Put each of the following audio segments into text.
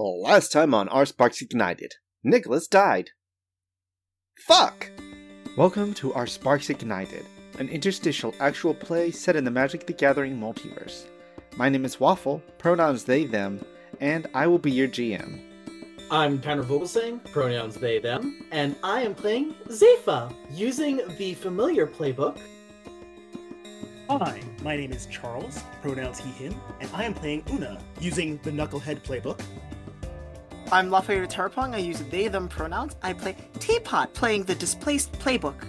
Last time on Our Sparks Ignited, Niklas died. Fuck! Welcome to Our Sparks Ignited, an interstitial actual play set in the Magic the Gathering multiverse. My name is Waffle, pronouns they, them, and I will be your GM. I'm Tanner Vogelsang, pronouns they, them, and I am playing Zayfa, using the familiar playbook. Hi, my name is Charles, pronouns he, him, and I am playing Una, using the Knucklehead playbook. I'm Lafayette Tarpong. I use they, them pronouns. I play Teapot, playing the Displaced playbook.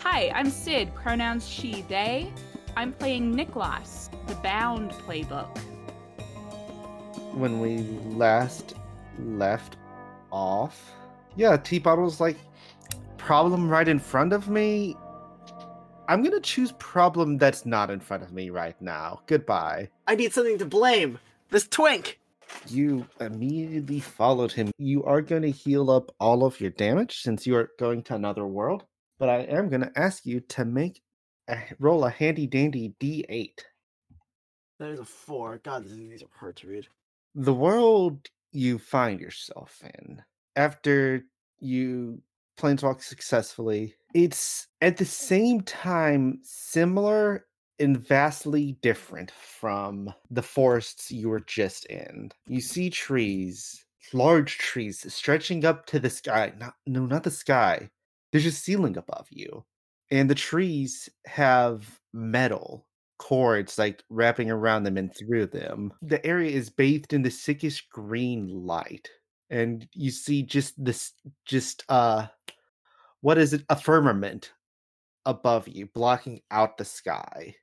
Hi, I'm Cyd, pronouns she, they. I'm playing Niklas, the Bound playbook. When we last left off, yeah, Teapot was like, problem right in front of me. I'm gonna choose problem that's not in front of me right now. Goodbye. I need something to blame. This twink. You immediately followed him. You are going to heal up all of your damage since you are going to another world. But I am going to ask you to make a roll a handy dandy D8. There's a four. God, these are hard to read. The world you find yourself in after you planeswalk successfully, it's at the same time similar and vastly different from the forests you were just in. You see trees, large trees stretching up to the sky. Not, no, not the sky. There's a ceiling above you. And the trees have metal cords like wrapping around them and through them. The area is bathed in the sickest green light. And you see just this just uh what is it? A firmament above you, blocking out the sky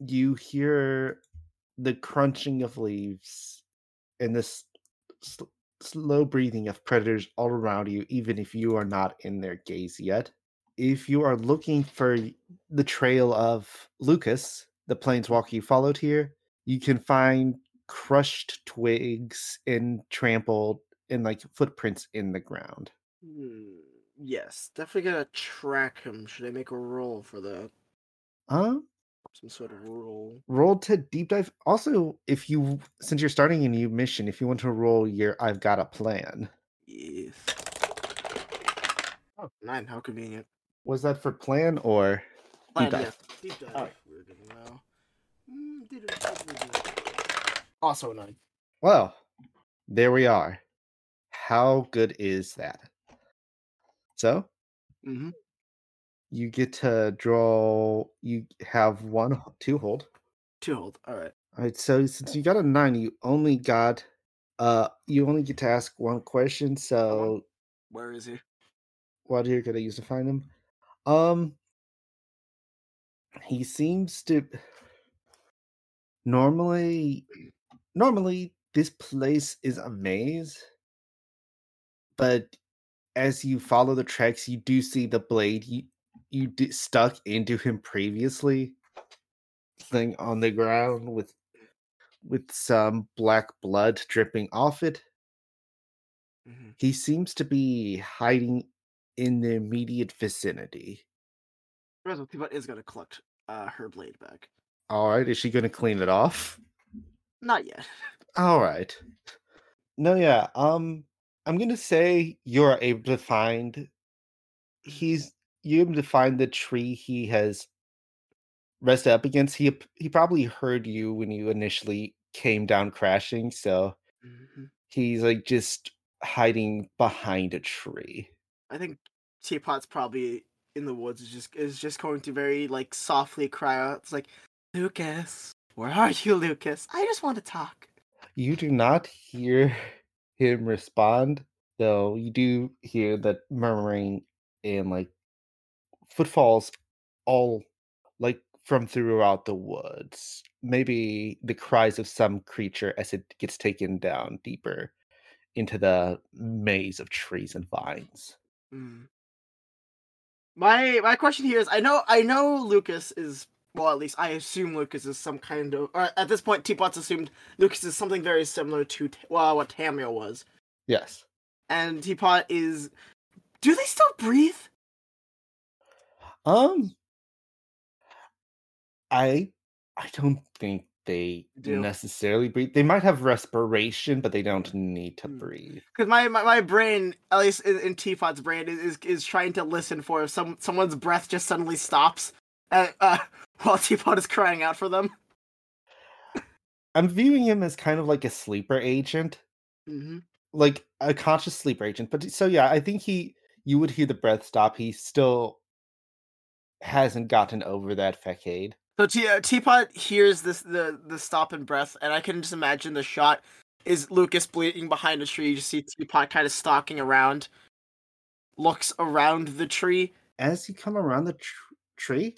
you hear the crunching of leaves and this s- slow breathing of predators all around you, even if you are not in their gaze yet. If you are looking for the trail of Lucas, the planeswalker you followed here, you can find crushed twigs and trampled and like footprints in the ground. Hmm, yes, definitely gonna track him. Should I make a roll for that? Huh? Some sort of roll. roll to deep dive. Also, if you since you're starting a new mission, if you want to roll your I've got a plan. Yes. Oh, nine. How convenient. Was that for plan or Plan, dive. yes. Deep dive. We're good now. Mm, did it- Also nine. well, there we are. How good is that? So Mm-hmm. You get to draw you have one two hold. Two hold. All right. All right, so since you got a nine, you only got uh you only get to ask one question, so Where is he? what are you gonna use to find him? Um, he seems to. Normally, normally this place is a maze, but as you follow the tracks, you do see the blade you d- stuck into him previously, thing on the ground with with some black blood dripping off it. Mhm. He seems to be hiding in the immediate vicinity. Rezo is gonna collect uh, her blade back. All right, is she going to clean it off? Not yet. All right. No, yeah. Um, I'm gonna say you're able to find. He's you able to find the tree he has rested up against. He he probably heard you when you initially came down crashing, so Mhm. he's like just hiding behind a tree. I think Teapot's probably in the woods. Is just is just going to very like softly cry out. It's like, Lucas, where are you, Lucas? I just want to talk. You do not hear him respond, though you do hear that murmuring and like footfalls all like from throughout the woods. Maybe the cries of some creature as it gets taken down deeper into the maze of trees and vines. Mm. My my question here is I know I know Lucas is well at least I assume Lucas is some kind of or at this point Teapot's assumed Lucas is something very similar to well what Tamio was. Yes. And Teapot is do they still breathe? Um I I don't think they Do. necessarily breathe. They might have respiration, but they don't need to Hmm. breathe. Because my, my, my brain, at least in, in Teapot's brain, is, is is trying to listen for if some someone's breath just suddenly stops uh, uh, while Teapot is crying out for them. I'm viewing him as kind of like a sleeper agent, hmm like a conscious sleeper agent. But so yeah, I think he you would hear the breath stop. He still hasn't gotten over that facade. So Te- uh, Teapot hears this the the stop and breath, and I can just imagine the shot is Lucas bleeding behind a tree. You just see Teapot kind of stalking around, looks around the tree. As he come around the tr- tree,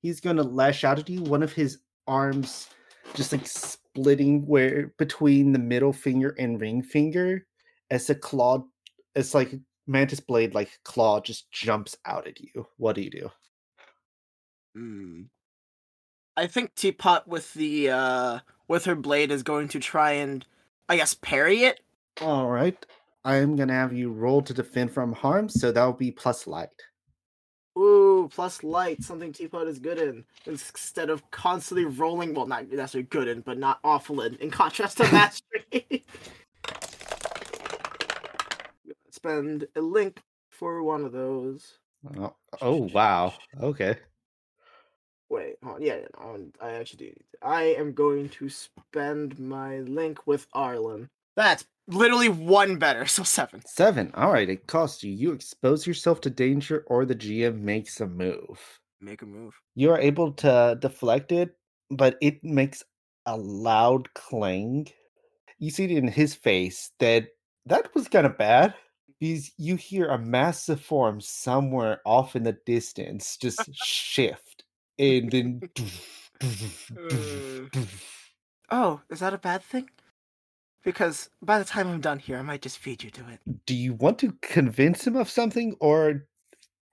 he's going to lash out at you. One of his arms just like splitting where between the middle finger and ring finger as a claw as like a mantis blade like claw just jumps out at you. What do you do? Hmm. I think Teapot with the uh with her blade is going to try and I guess parry it. All right. I'm going to have you roll to defend from harm, so that'll be plus light. Ooh, plus light, something Teapot is good in. Instead of constantly rolling, well, not necessarily good in, but not awful in. In contrast to mastery. Spend a link for one of those. Oh, oh wow. Okay. Wait, hold on. yeah, yeah, no, I'm- actually do. need to- I am going to spend my link with Arlen. That's literally one better, so seven. Seven. All right. It costs you. You expose yourself to danger, or the GM makes a move. Make a move. You are able to deflect it, but it makes a loud clang. You see it in his face that that was kind of bad. Because you hear a massive form somewhere off in the distance just shift, and then. Oh, is that a bad thing? Because by the time I'm done here, I might just feed you to it. do you want to convince him of something or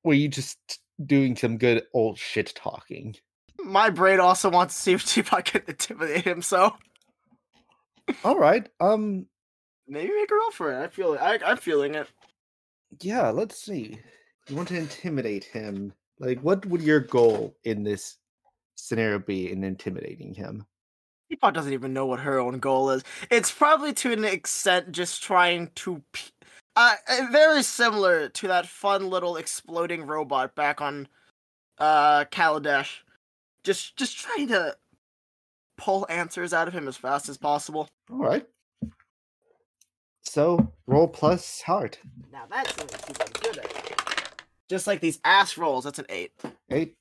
were you just doing some good old shit talking My brain also wants to see if Teapot can intimidate him, so all right um maybe make a roll for it. I feel it. I, I'm feeling it. yeah let's see you want to intimidate him like what would your goal in this scenario be in intimidating him Teapot doesn't even know what her own goal is. It's probably to an extent just trying to. Uh, uh, very similar to that fun little exploding robot back on uh Kaladesh. Just just trying to pull answers out of him as fast as possible. all right so roll plus heart Now that's something good at. Just like these ass rolls, that's an eight. eight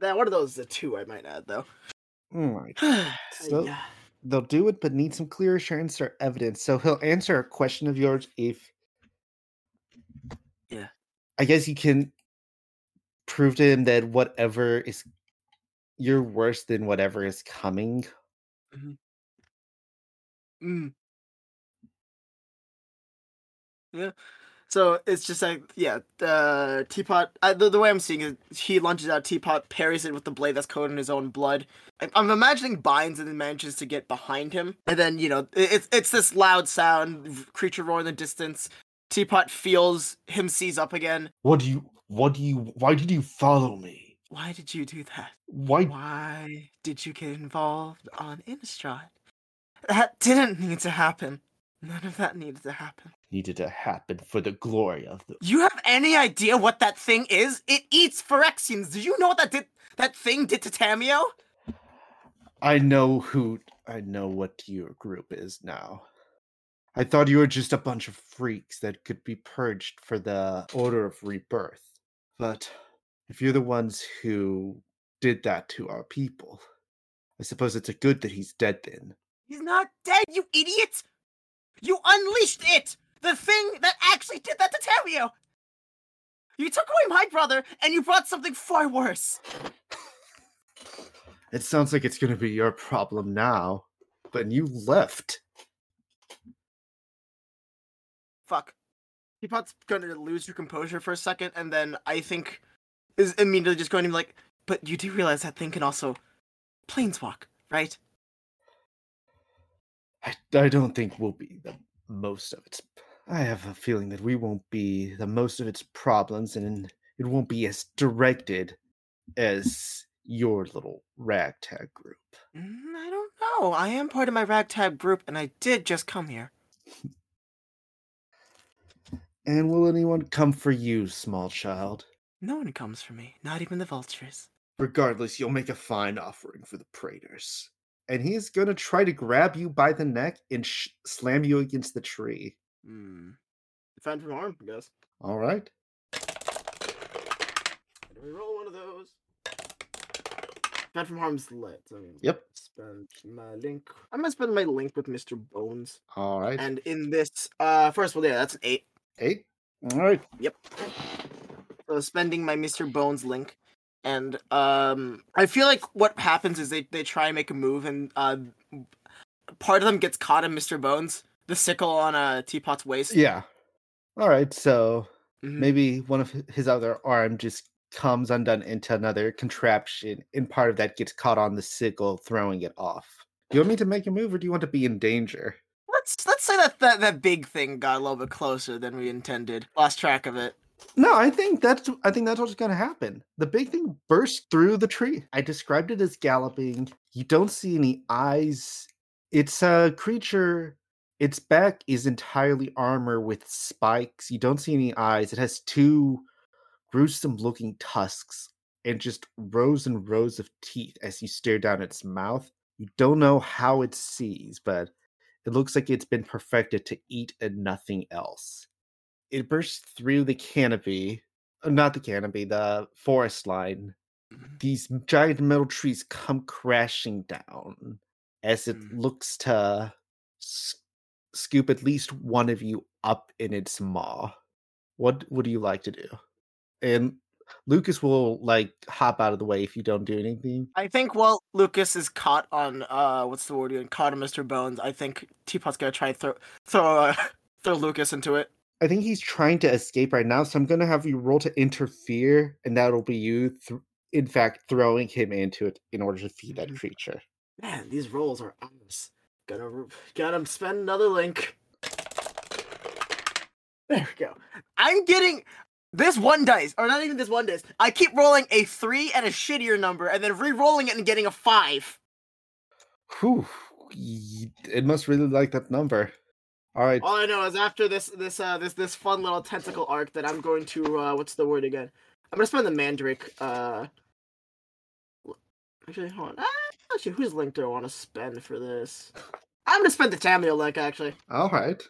Now one of those is a two, I might add though. all right So- Yeah. they'll do it, but need some clear assurance or evidence. So he'll answer a question of yours if. Yeah. I guess you can prove to him that whatever is. You're worse than whatever is coming. Mm. Yeah. So it's just like yeah, uh, teapot. I, the, the way I'm seeing it, he lunges out teapot, parries it with the blade that's coated in his own blood. I, I'm imagining binds and then manages to get behind him, and then you know it's it's this loud sound, creature roar in the distance. Teapot feels him seize up again. What do you. What do you. Why did you follow me? Why did you do that? Why. Why did you get involved on Innistrad? That didn't need to happen. None of that needed to happen. Needed to happen for the glory of the. You have any idea what that thing is? It eats Phyrexians. Did you know what that did? That thing did to Tamio? I know who. I know what your group is now. I thought you were just a bunch of freaks that could be purged for the Order of Rebirth. But if you're the ones who did that to our people, I suppose it's a good that he's dead then. He's not dead, you idiot! You unleashed it! The thing that actually did that to Tamio! You took away my brother, and you brought something far worse. It sounds like it's going to be your problem now, but you left. Fuck. Teapot's gonna lose her composure for a second, and then I think is immediately just going to be like, but you do realize that thing can also planeswalk, right? I, I don't think we'll be the most of its. I have a feeling that we won't be the most of its problems, and it won't be as directed as your little ragtag group? Mm, I don't know. I am part of my ragtag group, and I did just come here. And will anyone come for you, small child? No one comes for me, not even the vultures. Regardless, you'll make a fine offering for the Praetors. And he's gonna try to grab you by the neck and sh- slam you against the tree. Hmm. Defend from harm, I guess. All right. Can we roll one of those? Defend from harm's lit. So Yep. Spend my link. I'm gonna spend my link with Mr. Bones. All right. And in this, uh, first of all, yeah, that's an eight. Eight. All right. Yep. So spending my Mr. Bones link, and um, I feel like what happens is they they try and make a move, and uh, part of them gets caught in Mr. Bones, the sickle on a teapot's waist. Yeah. All right. So Mhm. maybe one of his other arm just comes undone into another contraption, and part of that gets caught on the sickle, throwing it off. Do you want me to make a move, or do you want to be in danger? Let's let's say that, that that big thing got a little bit closer than we intended. Lost track of it. No, I think that's I think that's what's going to happen. The big thing burst through the tree. I described it as galloping. You don't see any eyes. It's a creature. Its back is entirely armor with spikes. You don't see any eyes. It has two gruesome looking tusks and just rows and rows of teeth as you stare down its mouth. You don't know how it sees, but it looks like it's been perfected to eat and nothing else it bursts through the canopy uh, not the canopy the forest line these giant metal trees come crashing down as it Mm. looks to scoop at least one of you up in its maw what would you like to do and lucas will like hop out of the way if you don't do anything I think while Lucas is caught on uh what's the word again? Caught on Mr. Bones. I think Teapot's gonna try and throw throw uh, throw Lucas into it. i think he's trying to escape right now so i'm to have you roll to interfere and that'll be you th- in fact throwing him into it in order to feed that Mhm. creature Man, these rolls are ass. Gotta gotta spend another link. There we go. I'm getting this one dice, or not even this one dice. I keep rolling a three and a shittier number, and then re-rolling it and getting a five. Whew, it must really like that number. All right. All I know is after this this uh this this fun little tentacle arc that I'm going to uh what's the word again? I'm gonna spend the mandrake uh actually hold on. Ah, actually whose link do I want to spend for this? I'm gonna spend the Tamio link actually. All right.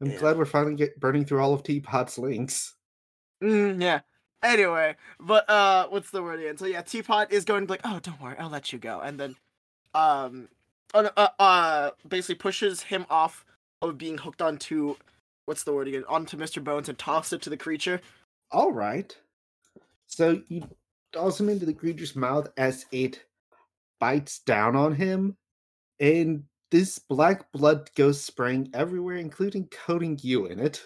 I'm Yeah. glad we're finally get burning through all of Teapot's links. Mm, yeah. Anyway, but uh what's the word again? So yeah, Teapot is going to be like, oh don't worry, I'll let you go. And then um uh, uh, uh basically pushes him off of being hooked onto what's the word again? Onto Mr. Bones and toss it to the creature. All right. So you toss him into the creature's mouth as it bites down on him, and this black blood goes spraying everywhere, including coating you in it.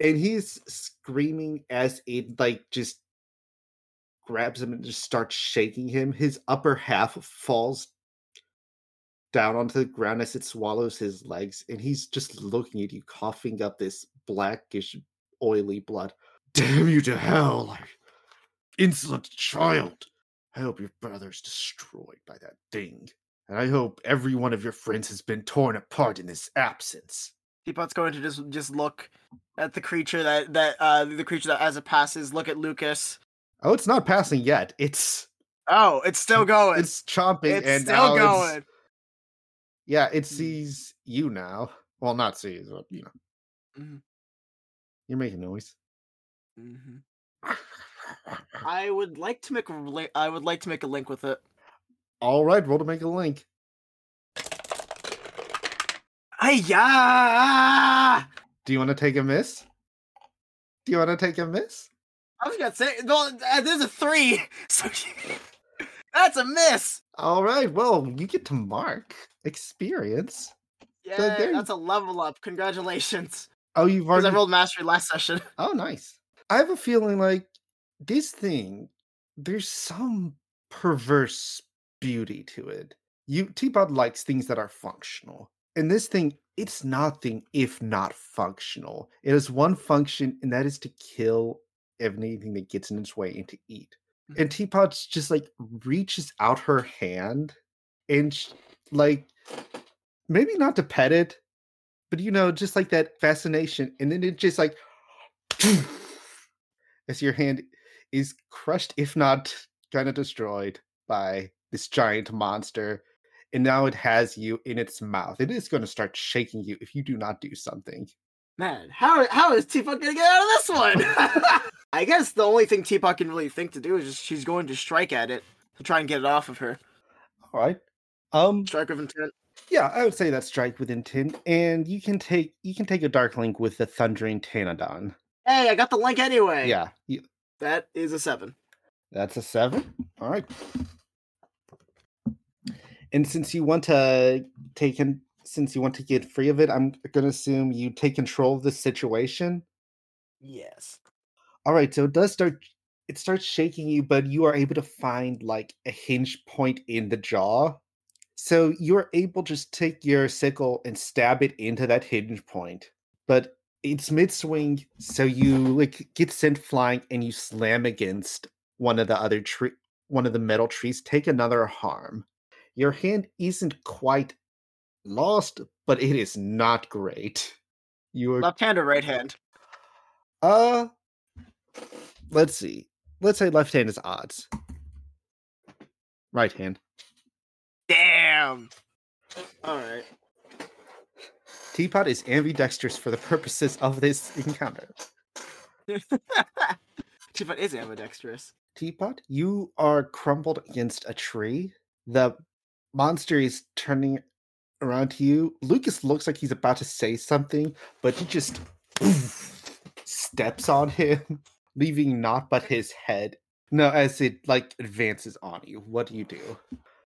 And he's screaming as it like just grabs him and just starts shaking him. His upper half falls down onto the ground as it swallows his legs, and he's just looking at you, coughing up this blackish, oily blood. Damn you to hell, like, insolent child! I hope your brother's destroyed by that thing, and I hope every one of your friends has been torn apart in his absence. Teapot's going to just just look at the creature that that uh the creature that as it passes, look at Lucas. Oh, it's not passing yet. It's Oh, it's still going. it's chomping It's and still now it's- going. yeah, it Mm. sees you now. Well, not sees, but you know. Mhm. You're making noise. hmm I would like to make a I would like to make a link with it. All right, roll to make a link. Hiya! Do you want to take a miss? Do you want to take a miss? I was gonna say, well, uh, there's a three, so that's a miss. All right, well, you get to mark experience. Yeah, you- that's a level up. Congratulations, Oh, you've already I rolled mastery last session. Oh, nice. I have a feeling like this thing, there's some perverse beauty to it. You Teapot likes things that are functional. And this thing, it's nothing if not functional. It has one function, and that is to kill anything that gets in its way and to eat. and mm-hmm. Teapot's just like reaches out her hand and sh- like maybe not to pet it, but you know, just like that fascination, and then it just like as your hand is crushed, if not kind of destroyed by this giant monster. And now it has you in its mouth. It is going to start shaking you if you do not do something. Man, how how is Teapot gonna get out of this one? I guess the only thing Teapot can really think to do is just she's going to strike at it to try and get it off of her. All right. Um Strike with intent. yeah, I would say that strike with intent. And you can take you can take a dark link with the thundering Tanadon. Hey, I got the link anyway. Yeah. you- That is a seven. That's a seven. All right. And since you want to take in, since you want to get free of it, I'm gonna assume you take control of the situation. Yes. All right, so it does start. It starts shaking you, but you are able to find like a hinge point in the jaw. So you're able to just take your sickle and stab it into that hinge point. But it's mid swing, so you like get sent flying and you slam against one of the other tree, one of the metal trees. Take another harm. Your hand isn't quite lost, but it is not great. You are Left hand or right hand? uh, let's see. Let's say left hand is odds. Right hand. Damn. All right. Teapot is ambidextrous for the purposes of this encounter. Teapot is ambidextrous. Teapot, you are crumpled against a tree. The monster is turning around to you. Lucas looks like he's about to say something, but he just steps on him, leaving naught but his head. No, as it like advances on you. What do you do?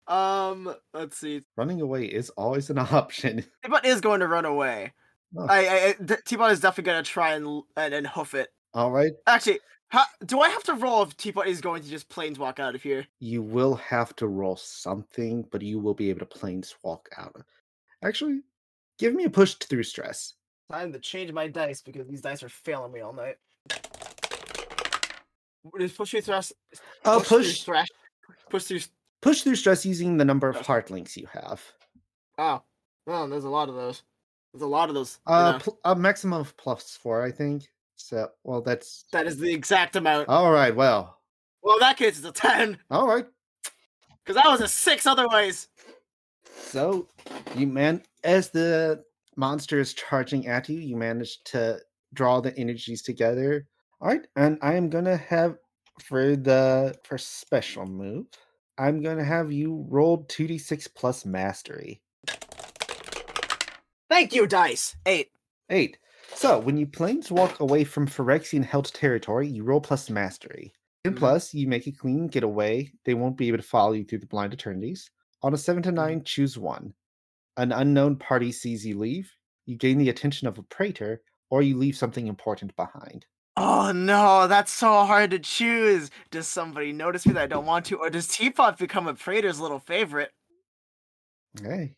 Um, let's see. Running away is always an option. Teapot is going to run away. Oh. I, I, I D- Teapot is definitely going to try and, and and hoof it. All right. Actually, how, do I have to roll if Teapot is going to just planeswalk out of here? You will have to roll something, but you will be able to planeswalk out. Actually, give me a push through stress. Time to change my dice because these dice are failing me all night. Is push through thrust? Uh, through push thrash. Push through. Push through stress using the number of heart links you have. Oh, well, there's a lot of those. There's a lot of those. Uh, pl- a maximum of plus four, I think. So, well, that's that is the exact amount. all right. Well, well, in that case, it's a ten all right. because that was a six otherwise. So, you man, as the monster is charging at you, you manage to draw the energies together. All right, and I am gonna have for the for special move. I'm gonna have you roll two d six plus mastery. Thank you, dice. Eight. Eight. So when you planeswalk away from Phyrexian held territory, you roll plus mastery. And Mhm. plus, you make a clean getaway. They won't be able to follow you through the blind eternities. On a seven to nine, choose one. An unknown party sees you leave. You gain the attention of a praetor, or you leave something important behind. Oh no, that's so hard to choose. Does somebody notice me that I don't want to, or does Teapot become a Praetor's little favorite? Hey,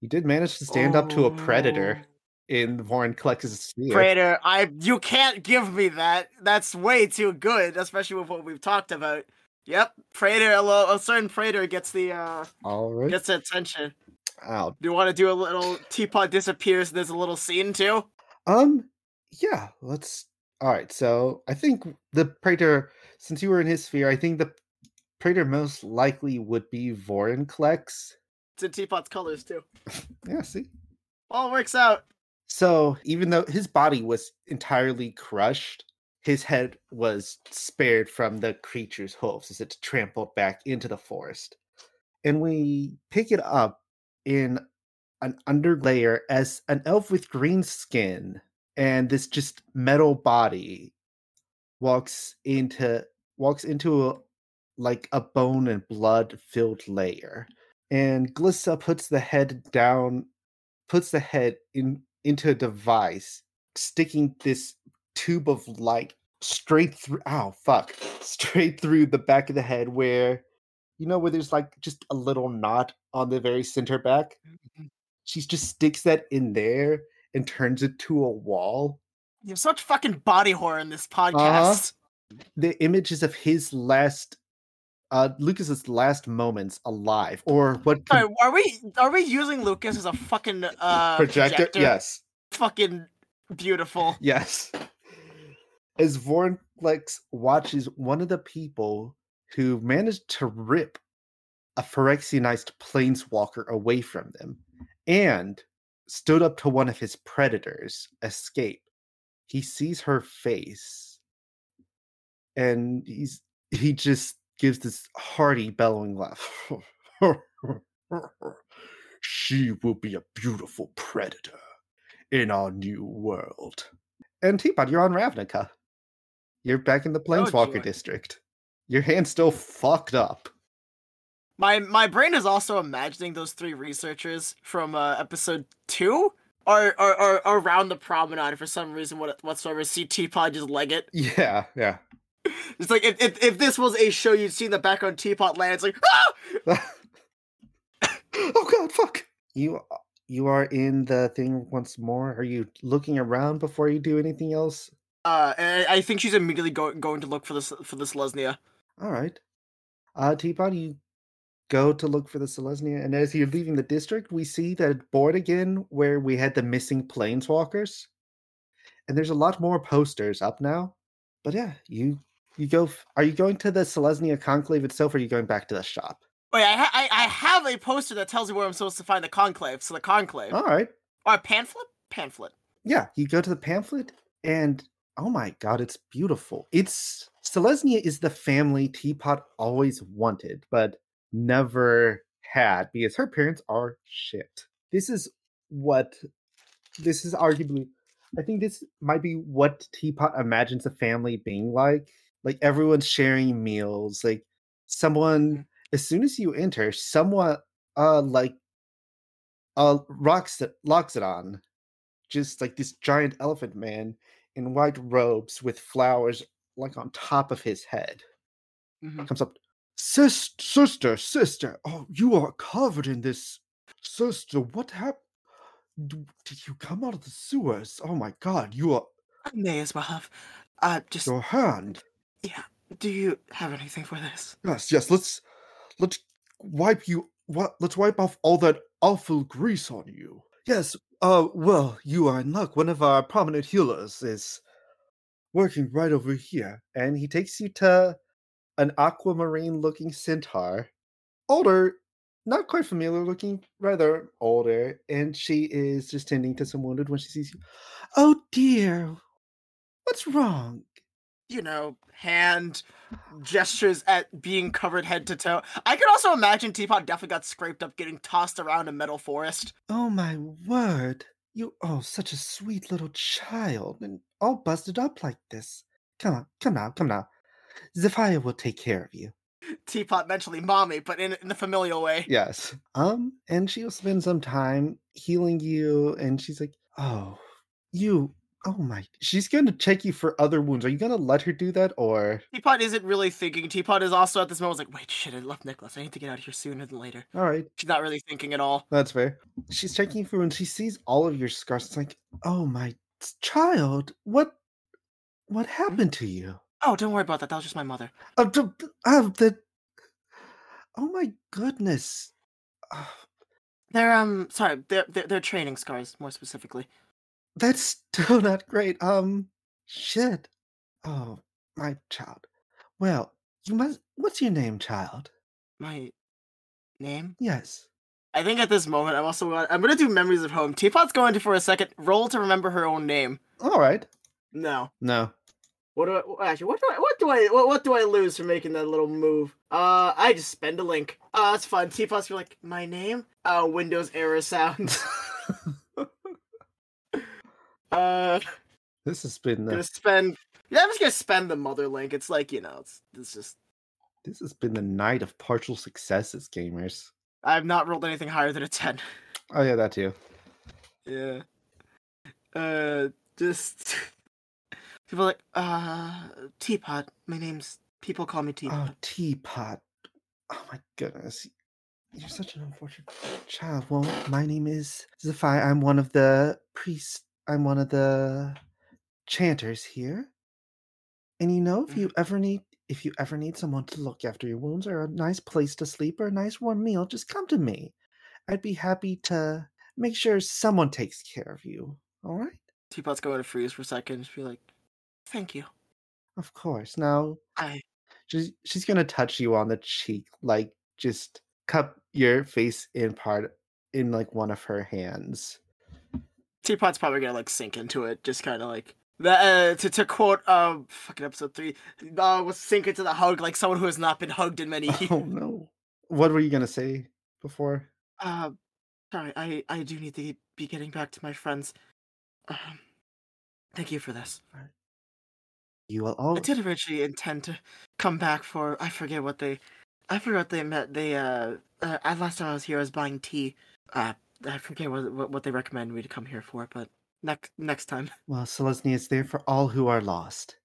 you did manage to stand up to a predator Oh. in Vorinclex's sphere. Praetor, I you can't give me that. That's way too good, especially with what we've talked about. Yep, Praetor, a, lo- a certain Praetor gets the uh All right. gets the attention. Ow. Do you want to do a little Teapot disappears? There's a little scene too. Um, yeah, let's. All right, so I think the Praetor, since you were in his sphere, I think the Praetor most likely would be Vorinclex. It's in Teapot's colors too. Yeah, see? All works out. So even though his body was entirely crushed, his head was spared from the creature's hooves as it trampled back into the forest. And we pick it up in an underlayer as an elf with green skin and this just metal body walks into walks into a, like a bone and blood filled layer. And Glissa puts the head down puts the head in into a device, sticking this tube of light straight through. Ow, fuck! Straight through the back of the head, where you know where there's like just a little knot on the very center back. Mm-hmm. She just sticks that in there and turns it to a wall. You have such fucking body horror in this podcast. The images of his last uh, Lucas's last moments alive, or what Sorry, are we are we using Lucas as a fucking uh projector? Yes, Fucking beautiful. yes. As Vorinclex watches one of the people who managed to rip a Phyrexianized planeswalker away from them and stood up to one of his predators escape, he sees her face and he's he just gives this hearty bellowing laugh. she will be a beautiful predator in our new world. And Teapot, you're on Ravnica. You're back in the oh, Planeswalker joy. district. Your hand's still fucked up. My my brain is also imagining those three researchers from uh, episode two are are, are around the promenade for some reason what whatsoever. See Teapot just leg it. Yeah, yeah. It's like if, if if this was a show, you'd see in the background Teapot land. It's like ah! oh god, fuck. You you are in the thing once more. Are you looking around before you do anything else? Uh, I I think she's immediately going going to look for this for this Lesnia. All right. Uh Teapot, you go to look for the Selesnya, and as you're leaving the district, we see that board again where we had the missing planeswalkers. And there's a lot more posters up now. But yeah, you you go are you going to the Selesnya conclave itself or are you going back to the shop? Wait, I, ha- I I have a poster that tells me where I'm supposed to find the conclave. So the conclave All right. or a pamphlet, pamphlet. yeah, you go to the pamphlet, and oh my god, it's beautiful. It's Selesnya is the family Teapot always wanted, but never had because her parents are shit. This is what this is arguably I think this might be what Teapot imagines a family being like. Like everyone's sharing meals, like someone as soon as you enter, someone uh like uh rocks Loxodon just like this giant elephant man in white robes with flowers like on top of his head Mhm. comes up Sis- sister sister oh you are covered in this sister what happened did you come out of the sewers oh my god you are I may as well have. Uh, just your hand Yeah. do you have anything for this? yes yes let's let's wipe you what let's wipe off all that awful grease on you yes uh well you are in luck one of our prominent healers is working right over here and he takes you to an aquamarine looking centaur older not quite familiar looking rather older and she is just tending to some wounded when she sees you oh dear what's wrong You know, hand gestures at being covered head to toe. I could also imagine Teapot definitely got scraped up, getting tossed around a metal forest. Oh my word. You oh such a sweet little child and all busted up like this. Come on, come now, come now. Zephyr will take care of you. Teapot mentally mommy, but in in the familial way. Yes. Um, and she'll spend some time healing you, and she's like, Oh, you oh my she's gonna check you for other wounds. Are you gonna let her do that or Teapot isn't really thinking. Teapot is also at this moment like, wait, shit, I love Niklas. I need to get out of here sooner than later. all right, She's not really thinking at all. that's fair. She's checking for and she sees all of your scars. It's like, oh my child, what what happened to you? Oh, don't worry about that. That was just my mother. Uh, d- uh, the... Oh my goodness. Uh, They're um sorry, they're they're, they're training scars more specifically. that's still not great. Um, shit. Oh, my child. Well, you must. What's your name, child? My name? Yes. I think at this moment I'm also gonna, I'm gonna do memories of home. Teapot's going to for a second roll to remember her own name. All right. No. No. What do I actually? What do I? What do I? What, what do I lose for making that little move? Uh, I just spend a link. Uh, that's fun. Teapot's be like, my name? Uh, Windows error sound. uh, this has been gonna spend. Yeah, I'm just gonna spend the mother link. It's like you know, it's it's just. this has been the night of partial successes, gamers. I've not rolled anything higher than a ten. Oh yeah, that too. Yeah. Uh, just people are like, uh, Teapot. My name's. People call me Teapot. Oh, teapot. Oh my goodness. You're such an unfortunate child. Well, my name is Zephyr. I'm one of the priests. I'm one of the chanters here. And you know, if you ever need if you ever need someone to look after your wounds or a nice place to sleep or a nice warm meal, just come to me. I'd be happy to make sure someone takes care of you. All right? Teapot's going to freeze for a second. Just be like, "Thank you." Of course. Now I she's she's gonna touch you on the cheek, like just cup your face in part in like one of her hands. Teapot's probably gonna like sink into it, just kind of like that. Uh, to to quote um fucking episode three, uh, was sink into the hug like someone who has not been hugged in many years. Oh no. What were you gonna say before? Uh, sorry, I I do need to be getting back to my friends. Um, thank you for this. You will all I did originally intend to come back for I forget what they, I forget what they met. They uh, uh last time I was here I was buying tea. Uh, I forget what what, they recommended me to come here for, but next next time well, Selesnya is there for all who are lost.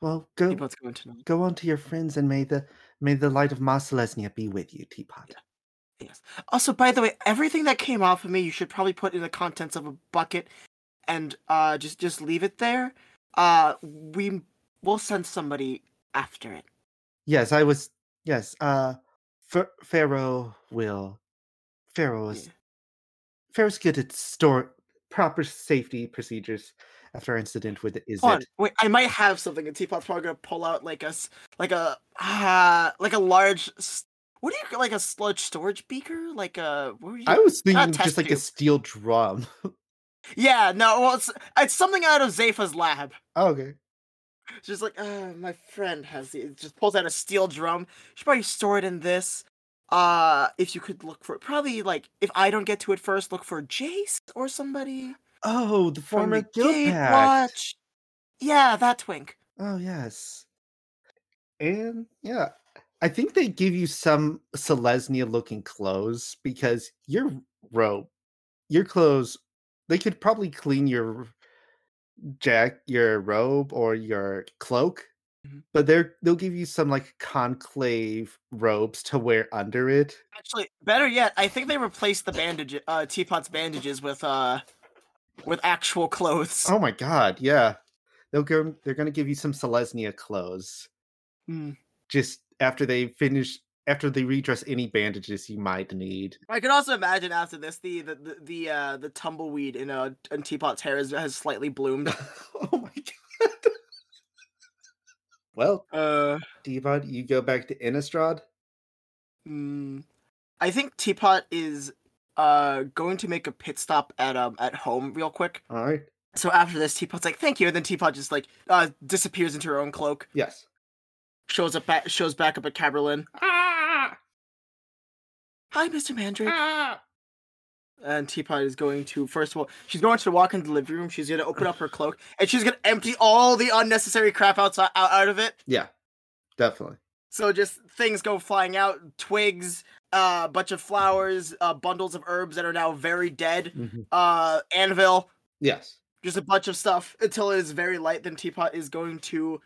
Well, go Teapot's going to know. go on to your friends and may the may the light of Mat'Selesnya be with you, Teapot. Yes. Also, by the way, everything that came off of me, you should probably put in the contents of a bucket, and uh, just just leave it there. Uh, we will send somebody after it. Yes, I was. Yes, uh, Ph- Pharaoh will. Pharaoh is. Yeah. Pharaoh's good at store proper safety procedures after our incident with Is Hold on, it? wait, I might have something. And Teapot's probably gonna pull out like a like a uh, like a large. What do you like a sludge storage beaker? Like a what you? I was thinking just like a steel drum. Yeah, no, well, it's it's something out of Zayfa's lab. oh, okay. She's like, uh, my friend has the. It just pulls out a steel drum. She probably store it in this. Uh, if you could look for it, probably like if I don't get to it first, look for Jace or somebody Oh, the former guild. Watch. Yeah, that twink. Oh yes. And yeah, I think they give you some Selesnya looking clothes because your robe, your clothes, they could probably clean your jack, your robe or your cloak, Mhm. but they're they'll give you some like conclave robes to wear under it. Actually, better yet, I think they replaced the bandage, uh, Teapot's bandages with uh, with actual clothes. Oh my god, yeah. They'll go they're gonna give you some Selesnya clothes. Hmm. Just after they finish after they redress any bandages you might need. I can also imagine after this, the the the, the uh the tumbleweed in uh in Teapot's hair has, has slightly bloomed. oh my god. well, Uh. Devon, you go back to Innistrad. Mm, I think Teapot is uh going to make a pit stop at um at home real quick. All right. So after this, Teapot's like, "Thank you," and then Teapot just like uh disappears into her own cloak, Yes. shows up back, shows back up at Caberlin. Ah! Hi, Mister Mandrake. Ah! And Teapot is going to first of all, she's going to walk into the living room. She's gonna open up her cloak, and she's gonna empty all the unnecessary crap outside out, out of it. Yeah. Definitely. So just things go flying out, twigs, a uh, bunch of flowers, uh, bundles of herbs that are now very dead, Mhm. uh, anvil. Yes. just a bunch of stuff until it is very light. Then Teapot is going to,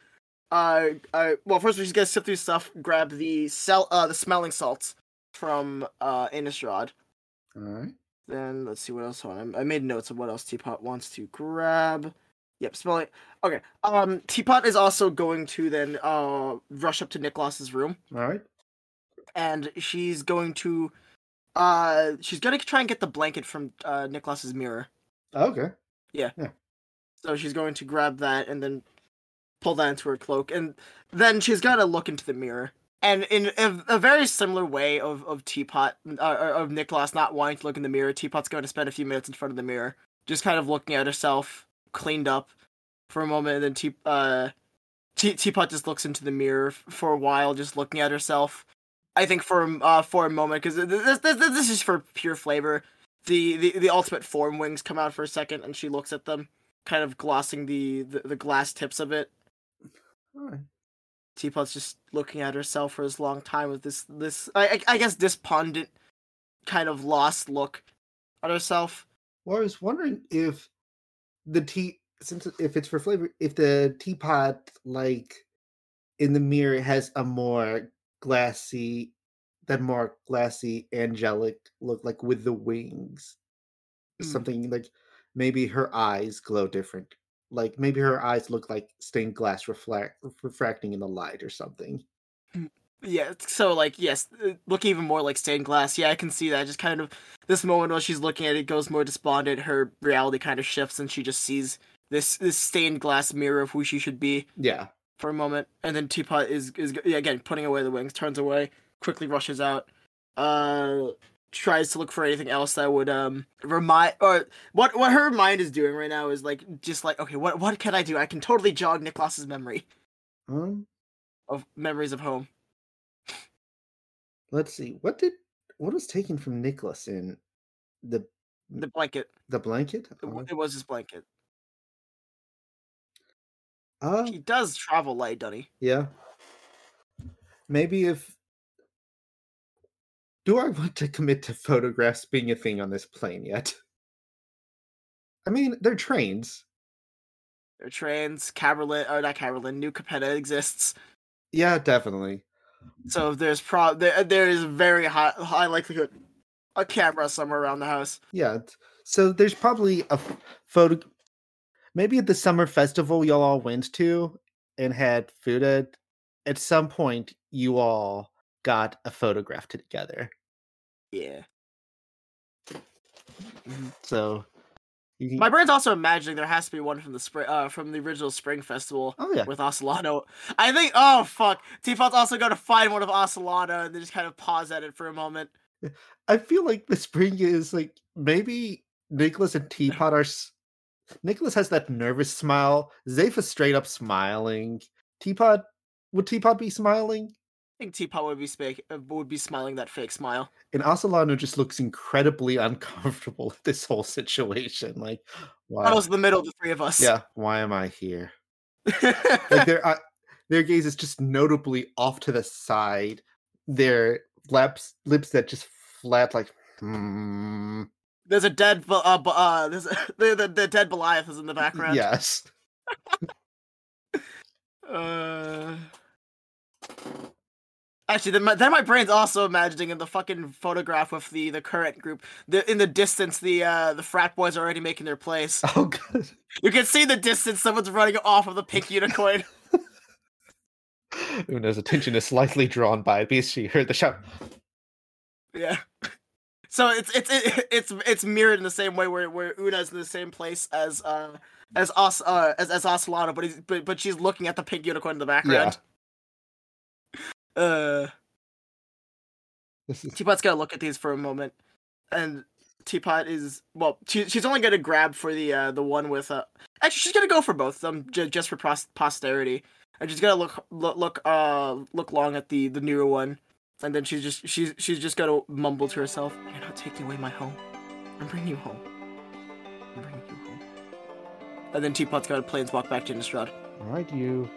uh, uh well, first she's gonna sift through stuff, grab the cell, uh, the smelling salts from uh Innistrad. All right. Then let's see what else on. I I made notes of what else Teapot wants to grab. Yep, smelling. Okay. Um, Teapot is also going to then uh rush up to Niklas's room, All right. and she's going to, uh, she's gonna try and get the blanket from uh Niklas's mirror. Okay. Yeah. Yeah. So she's going to grab that and then pull that into her cloak, and then she's got to look into the mirror. And in a, a very similar way of of Teapot, uh, of Niklas not wanting to look in the mirror, Teapot's going to spend a few minutes in front of the mirror, just kind of looking at herself, cleaned up, for a moment, and then Te- uh, Te- Teapot just looks into the mirror for a while, just looking at herself. I think for uh for a moment, because this, this this is for pure flavor. The, the the ultimate form wings come out for a second, and she looks at them kind of glossing the, the, the glass tips of it. Teapot's just looking at herself for this long time with this this I, I I guess despondent kind of lost look at herself. Well, I was wondering if the tea, since if it's for flavor, if the teapot like in the mirror has a more glassy, that more glassy angelic look, like with the wings, Mm. something like maybe her eyes glow different, like maybe her eyes look like stained glass reflect refracting in the light or something. Yeah, so like yes, look even more like stained glass. Yeah, I can see that. Just kind of this moment while she's looking at it goes more despondent. Her reality kind of shifts, and she just sees this this stained glass mirror of who she should be Yeah. for a moment. And then Teapot is is yeah, again putting away the wings, turns away, quickly rushes out. Uh, tries to look for anything else that would um remind or what what her mind is doing right now is like just like okay, what what can I do? I can totally jog Niklas's memory Um. of memories of home. Let's see. What did what was taken from Niklas in the The blanket. the blanket? It, it was his blanket. Uh, He does travel light, doesn't he? yeah. Maybe if do I want to commit to photographs being a thing on this plane yet? I mean, they're trains. They're trains, Caberlin, or oh, not Caberlin, New Capetta exists. Yeah, definitely. So there's pro there there is a very high high likelihood a camera somewhere around the house. Yeah. So there's probably a photo. Maybe at the summer festival y'all all went to and had food at. At some point, you all got a photograph together. Yeah. So can. My brain's also imagining there has to be one from the spring uh from the original spring festival oh yeah. with Ocelano. I think oh fuck. Teapot's also gonna find one of Ocelano and then just kind of pause at it for a moment. I feel like the spring is like maybe Niklas and Teapot are. Niklas has that nervous smile. Zayfa's straight up smiling. Teapot would Teapot be smiling? I think Teapot would be uh, would be smiling that fake smile. And Ocelano just looks incredibly uncomfortable at this whole situation. Like, why? That was the middle of the three of us. yeah, why am I here? Like their uh, their gaze is just notably off to the side. Their lips lips that just flat like. Hmm. There's a dead, uh, uh, there's a, the, the the dead Goliath is in the background. Yes. Uh. Actually, then my, then my brain's also imagining in the fucking photograph with the the current group. The in the distance, the uh the frat boys are already making their place. Oh god. You can see the distance. Someone's running off of the pink unicorn. Una's attention is slightly drawn by it because she heard the shout. yeah. So it's it's it, it's it's mirrored in the same way where where Una's in the same place as uh as Os uh as as Ocelano, but he's but but she's looking at the pink unicorn in the background. Uh. Is Teapot's gonna look at these for a moment, and Teapot is well. She, she's only gonna grab for the uh, the one with uh. Actually, she's gonna go for both of them j- just for pros- posterity, and she's gonna look look look uh look long at the the newer one, and then she's just she's she's just gonna mumble to herself, "You're not taking away my home. I'm bringing you home. I'm bringing you home." And then Teapot's gonna planeswalk back to Innistrad. all right. You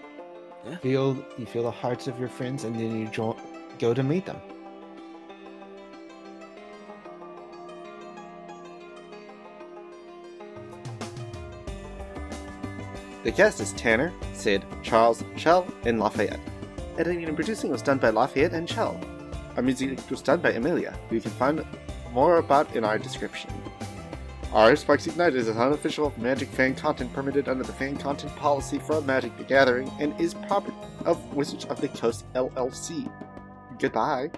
Yeah. feel you feel the hearts of your friends, and then you jo- go to meet them. The cast is Tanner, Cyd, Charles, Shell, and Lafayette. Editing and producing was done by Lafayette and Shell. Our music was done by Amelia, who you can find more about in our description. Our Sparks Ignited is an unofficial Magic fan content permitted under the fan content policy from Magic the Gathering and is property of Wizards of the Coast LLC. Goodbye.